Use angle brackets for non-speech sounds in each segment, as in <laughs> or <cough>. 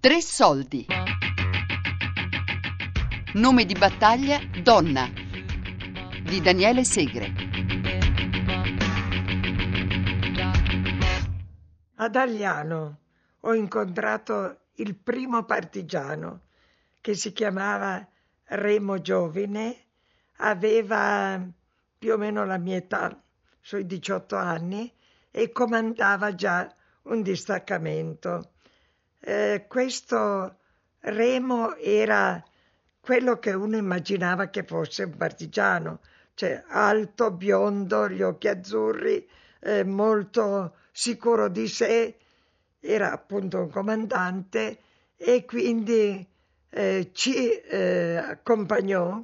Tre soldi. Nome di battaglia Donna di Daniele Segre. Ad Agliano ho incontrato il primo partigiano che si chiamava Remo Giovine, aveva più o meno la mia età, sui 18 anni, e comandava già un distaccamento. Eh, questo Remo era quello che uno immaginava che fosse un partigiano, cioè alto, biondo, gli occhi azzurri, eh, molto sicuro di sé, era appunto un comandante e quindi eh, ci eh, accompagnò,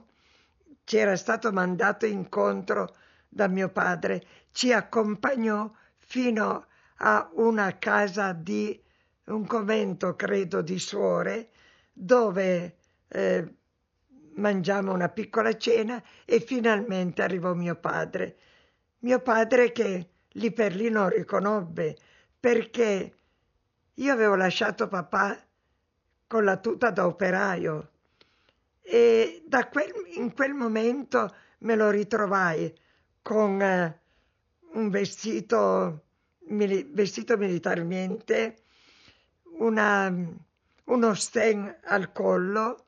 ci era stato mandato incontro da mio padre, ci accompagnò fino a una casa di un convento, credo, di suore, dove eh, mangiamo una piccola cena e finalmente arrivò mio padre. Mio padre che lì per lì non riconobbe perché io avevo lasciato papà con la tuta da operaio e da quel, in quel momento me lo ritrovai con eh, un vestito, mili, vestito militarmente, una, uno sten al collo,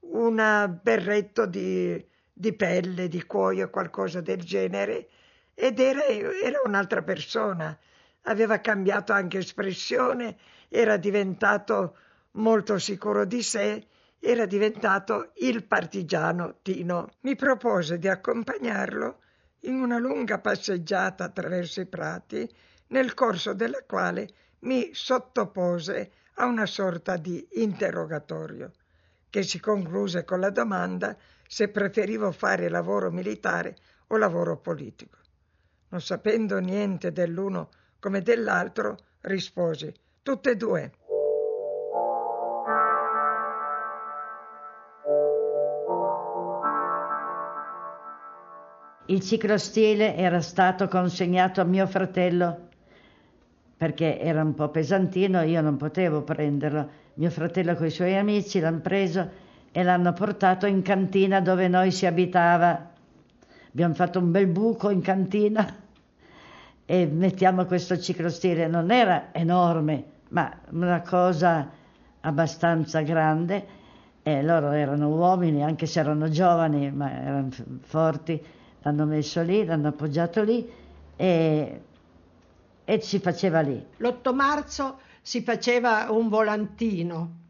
un berretto di, di, pelle, di cuoio, qualcosa del genere, ed era, era un'altra persona. Aveva cambiato anche espressione, era diventato molto sicuro di sé, era diventato il partigiano Tino. Mi propose di accompagnarlo in una lunga passeggiata attraverso i prati, nel corso della quale mi sottopose a una sorta di interrogatorio che si concluse con la domanda se preferivo fare lavoro militare o lavoro politico. Non sapendo niente dell'uno come dell'altro, risposi tutte e due. Il ciclostile era stato consegnato a mio fratello perché era un po' pesantino, io non potevo prenderlo mio fratello con i suoi amici l'hanno preso e l'hanno portato in cantina dove noi si abitava. Abbiamo fatto un bel buco in cantina <laughs> e mettiamo questo ciclostile. Non era enorme, ma una cosa abbastanza grande. E loro erano uomini, anche se erano giovani, ma erano forti. L'hanno messo lì, l'hanno appoggiato lì e, e si faceva lì. L'8 marzo si faceva un volantino,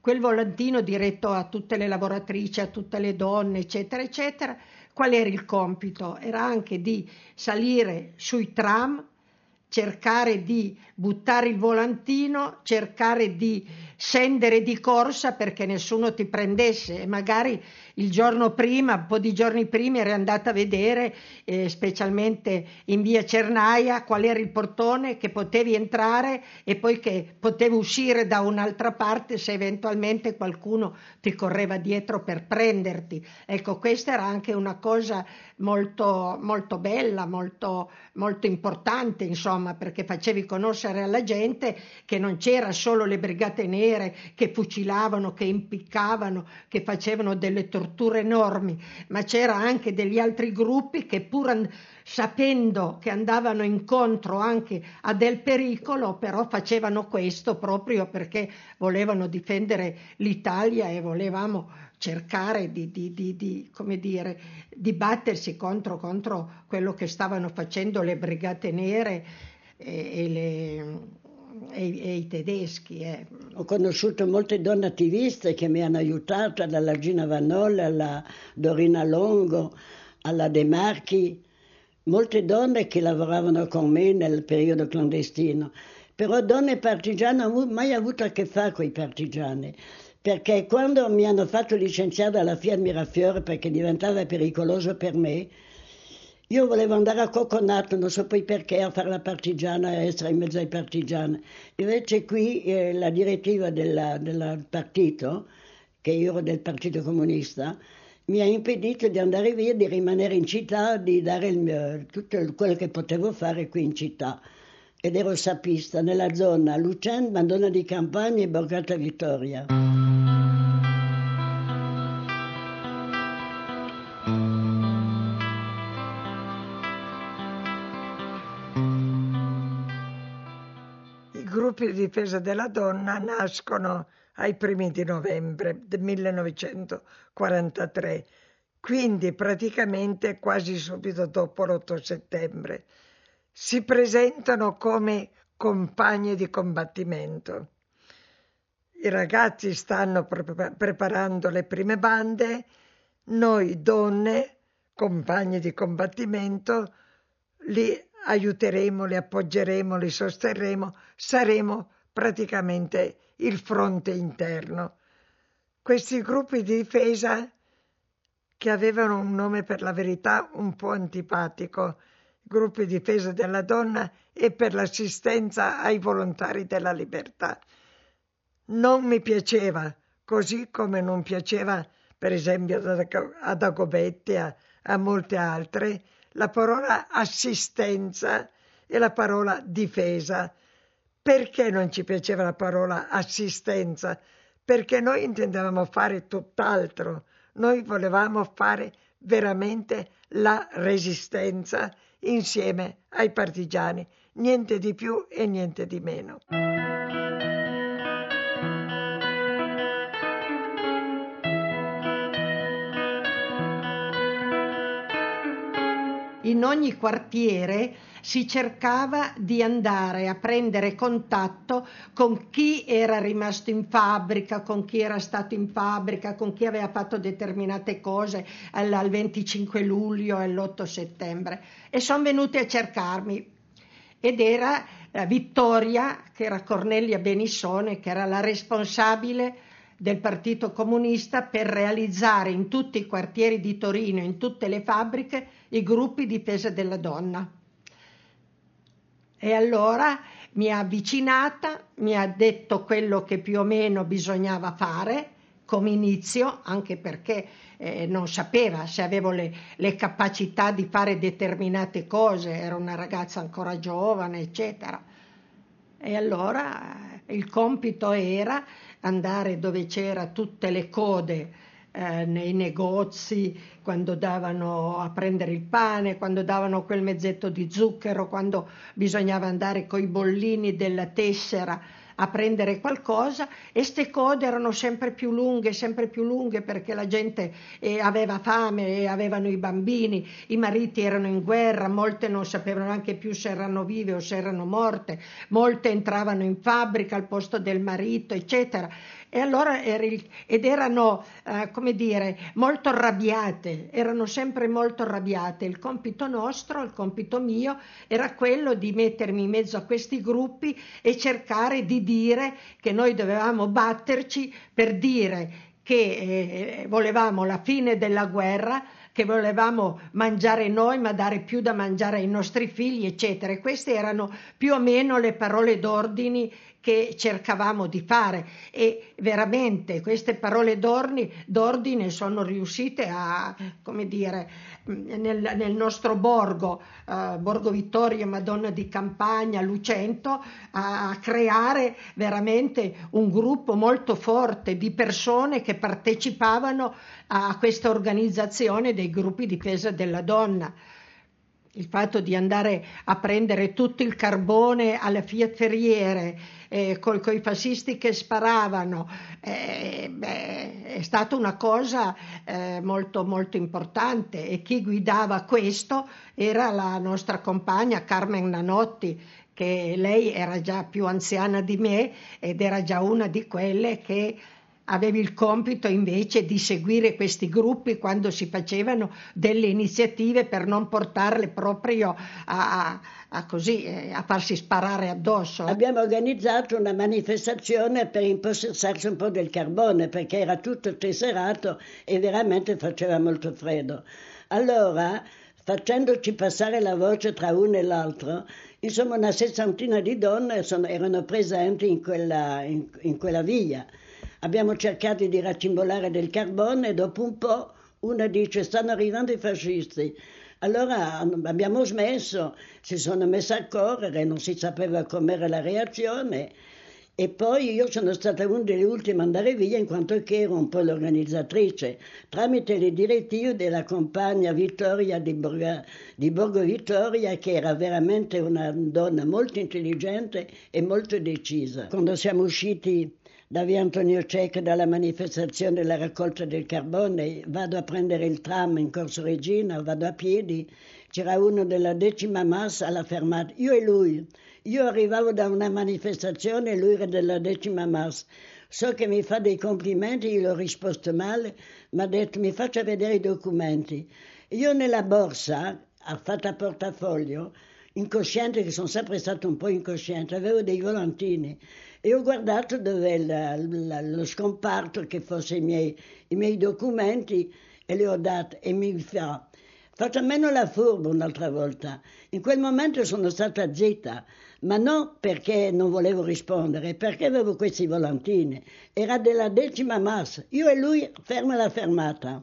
quel volantino diretto a tutte le lavoratrici, a tutte le donne, eccetera, eccetera. Qual era il compito? Era anche di salire sui tram, cercare di buttare il volantino, cercare di scendere di corsa perché nessuno ti prendesse e magari il giorno prima, un po' di giorni prima eri andata a vedere, eh, specialmente in via Cernaia, qual era il portone che potevi entrare e poi che potevi uscire da un'altra parte se eventualmente qualcuno ti correva dietro per prenderti. Ecco, questa era anche una cosa molto, molto bella, molto, molto importante, insomma, perché facevi conoscere alla gente che non c'era solo le brigate nere che fucilavano, che impiccavano, che facevano delle torture enormi, ma c'era anche degli altri gruppi che pur and- sapendo che andavano incontro anche a del pericolo, però facevano questo proprio perché volevano difendere l'Italia e volevamo cercare di, di, di, di, come dire, di battersi contro, contro, quello che stavano facendo le brigate nere e, e, le, e, i tedeschi. Eh. Ho conosciuto molte donne attiviste che mi hanno aiutato, dalla Gina Vanolla alla Dorina Longo, alla De Marchi, molte donne che lavoravano con me nel periodo clandestino. Però donne partigiane non ho mai avuto a che fare con i partigiani perché quando mi hanno fatto licenziare dalla Fiat Mirafiore perché diventava pericoloso per me, io volevo andare a Coconato, non so poi perché, a fare la partigiana, a essere in mezzo ai partigiani. Invece qui eh, la direttiva del partito, che io ero del Partito Comunista, mi ha impedito di andare via, di rimanere in città, di dare mio, tutto quello che potevo fare qui in città. ed ero sapista nella zona Lucent, Madonna di Campagna e Borgata Vittoria. Gruppi di difesa della donna nascono ai primi di novembre del 1943, quindi praticamente quasi subito dopo l'8 settembre. Si presentano come compagni di combattimento. I ragazzi stanno pre- preparando le prime bande, noi donne, compagni di combattimento, li aiuteremo, li appoggeremo, li sosterremo, saremo praticamente il fronte interno. Questi gruppi di difesa che avevano un nome per la verità un po' antipatico, gruppi di difesa della donna e per l'assistenza ai volontari della libertà. Non mi piaceva, così come non piaceva per esempio ad Agobetti, a, a molte altre, la parola assistenza e la parola difesa. Perché non ci piaceva la parola assistenza? Perché noi intendevamo fare tutt'altro, noi volevamo fare veramente la resistenza insieme ai partigiani, niente di più e niente di meno. In ogni quartiere si cercava di andare a prendere contatto con chi era rimasto in fabbrica, con chi era stato in fabbrica, con chi aveva fatto determinate cose al, al 25 luglio e l'8 settembre. E sono venuti a cercarmi. Ed era eh, Vittoria, che era Cornelia Benissone, che era la responsabile del Partito Comunista per realizzare in tutti i quartieri di Torino, in tutte le fabbriche, i gruppi difesa della donna. E allora mi ha avvicinata, mi ha detto quello che più o meno bisognava fare come inizio, anche perché eh, non sapeva se avevo le, le, capacità di fare determinate cose, era una ragazza ancora giovane, eccetera. E allora il compito era andare dove c'era tutte le code eh, nei negozi, quando davano a prendere il pane, quando davano quel mezzetto di zucchero, quando bisognava andare coi bollini della tessera a prendere qualcosa e ste code erano sempre più lunghe, sempre più lunghe perché la gente eh, aveva fame avevano i bambini, i mariti erano in guerra, molte non sapevano neanche più se erano vive o se erano morte, molte entravano in fabbrica al posto del marito, eccetera. E allora eri, ed erano, eh, come dire, molto arrabbiate, erano sempre molto arrabbiate. Il compito nostro, il compito mio, era quello di mettermi in mezzo a questi gruppi e cercare di dire che noi dovevamo batterci per dire che eh, volevamo la fine della guerra, che volevamo mangiare noi ma dare più da mangiare ai nostri figli, eccetera. E queste erano più o meno le parole d'ordine che cercavamo di fare e veramente queste parole d'ordine sono riuscite a, come dire, nel, nel nostro borgo, uh, Borgo Vittorio Madonna di Campagna, Lucento, a, a creare veramente un gruppo molto forte di persone che partecipavano a questa organizzazione dei gruppi difesa della donna. Il fatto di andare a prendere tutto il carbone alle Fiat Ferriere eh, con i fascisti che sparavano eh, beh, è stata una cosa eh, molto molto importante. E chi guidava questo era la nostra compagna Carmen Nanotti che lei era già più anziana di me ed era già una di quelle che avevi il compito invece di seguire questi gruppi quando si facevano delle iniziative per non portarle proprio a, a, a, così, eh, a farsi sparare addosso. Abbiamo organizzato una manifestazione per impossessarsi un po' del carbone perché era tutto tesserato e veramente faceva molto freddo. Allora, facendoci passare la voce tra uno e l'altro, insomma una sessantina di donne sono, erano presenti in quella, in, in quella via. Abbiamo cercato di racimbolare del carbone e dopo un po' una dice stanno arrivando i fascisti. Allora abbiamo smesso, si sono messe a correre, non si sapeva com'era la reazione e poi io sono stata una delle ultime ad andare via in quanto che ero un po' l'organizzatrice, tramite le direttive della compagna Vittoria di, Borgo, di Borgo Vittoria, che era veramente una donna molto intelligente e molto decisa. Quando siamo usciti da via Antonio Cecca dalla manifestazione della raccolta del carbone, vado a prendere il tram in Corso Regina, vado a piedi, c'era uno della decima massa alla fermata, io e lui. Io arrivavo da una manifestazione e lui era della decima massa. So che mi fa dei complimenti, io l'ho risposto male, mi ha detto mi faccia vedere i documenti. Io nella borsa, fatta a portafoglio, incosciente, che sono sempre stato un po' incosciente, avevo dei volantini e ho guardato dove la, la, lo scomparto che fosse i miei, i miei documenti e li ho dati e mi fa Faccio almeno la furba un'altra volta. In quel momento sono stata zitta, ma non perché non volevo rispondere, perché avevo questi volantini. Era della decima massa. Io e lui ferma la fermata.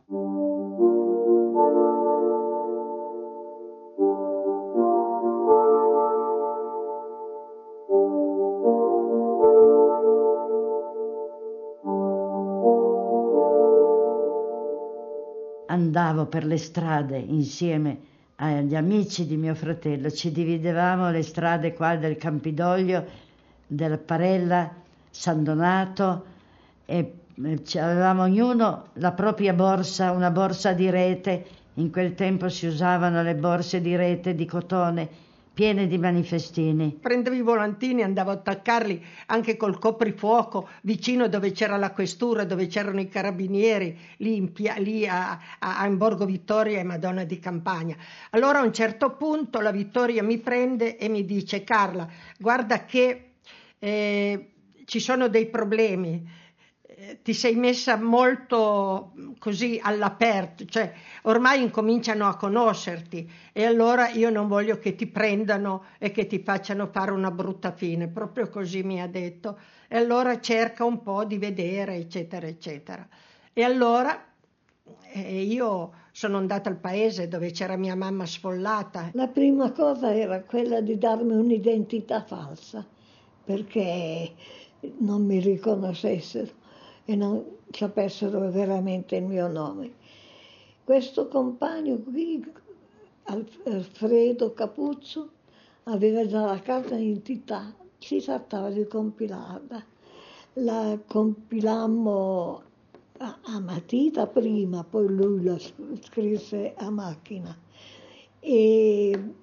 Andavo per le strade insieme agli amici di mio fratello, ci dividevamo le strade qua del Campidoglio, della Parella, San Donato e avevamo ognuno la propria borsa, una borsa di rete, in quel tempo si usavano le borse di rete di cotone piene di manifestini. Prendevo i volantini, andavo a attaccarli anche col coprifuoco vicino dove c'era la questura, dove c'erano i carabinieri, lì, pia- lì a, a, a, in Borgo Vittoria e Madonna di Campagna. Allora a un certo punto la Vittoria mi prende e mi dice Carla, guarda che eh, ci sono dei problemi ti sei messa molto così all'aperto, cioè ormai incominciano a conoscerti e allora io non voglio che ti prendano e che ti facciano fare una brutta fine, proprio così mi ha detto. E allora cerca un po' di vedere, eccetera, eccetera. E allora eh, io sono andata al paese dove c'era mia mamma sfollata. La prima cosa era quella di darmi un'identità falsa, perché non mi riconoscessero e non sapessero veramente il mio nome. Questo compagno qui, Alfredo Capuzzo, aveva già la carta d'identità, si trattava di compilarla. La compilammo a, matita prima, poi lui la scrisse a macchina. E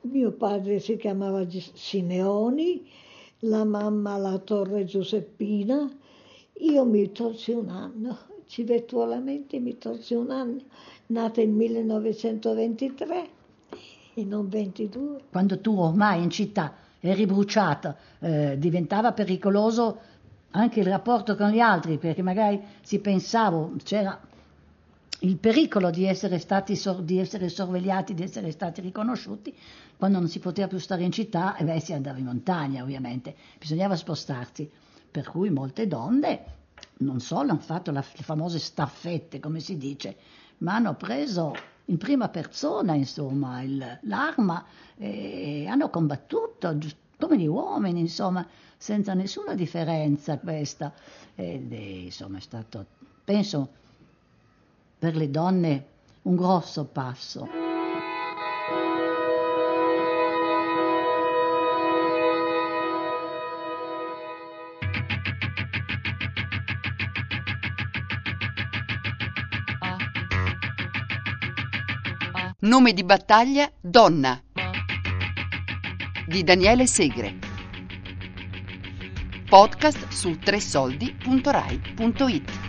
mio padre si chiamava Simeoni, la mamma la Torre Giuseppina io mi tolsi un anno, civettualmente mi tolsi un anno, nata nel 1923 e non 22. Quando tu ormai in città eri bruciata, eh, diventava pericoloso anche il rapporto con gli altri, perché magari si pensava, c'era il pericolo di essere, stati, di essere sorvegliati, di essere stati riconosciuti, quando non si poteva più stare in città, e beh, si andava in montagna ovviamente, bisognava spostarsi per cui molte donne non solo hanno fatto la, le famose staffette, come si dice, ma hanno preso in prima persona insomma, il, l'arma e hanno combattuto come gli uomini, insomma, senza nessuna differenza questa. Ed è, insomma, è stato, penso, per le donne un grosso passo. Nome di battaglia Donna di Daniele Segre. Podcast su tresoldi.rai.it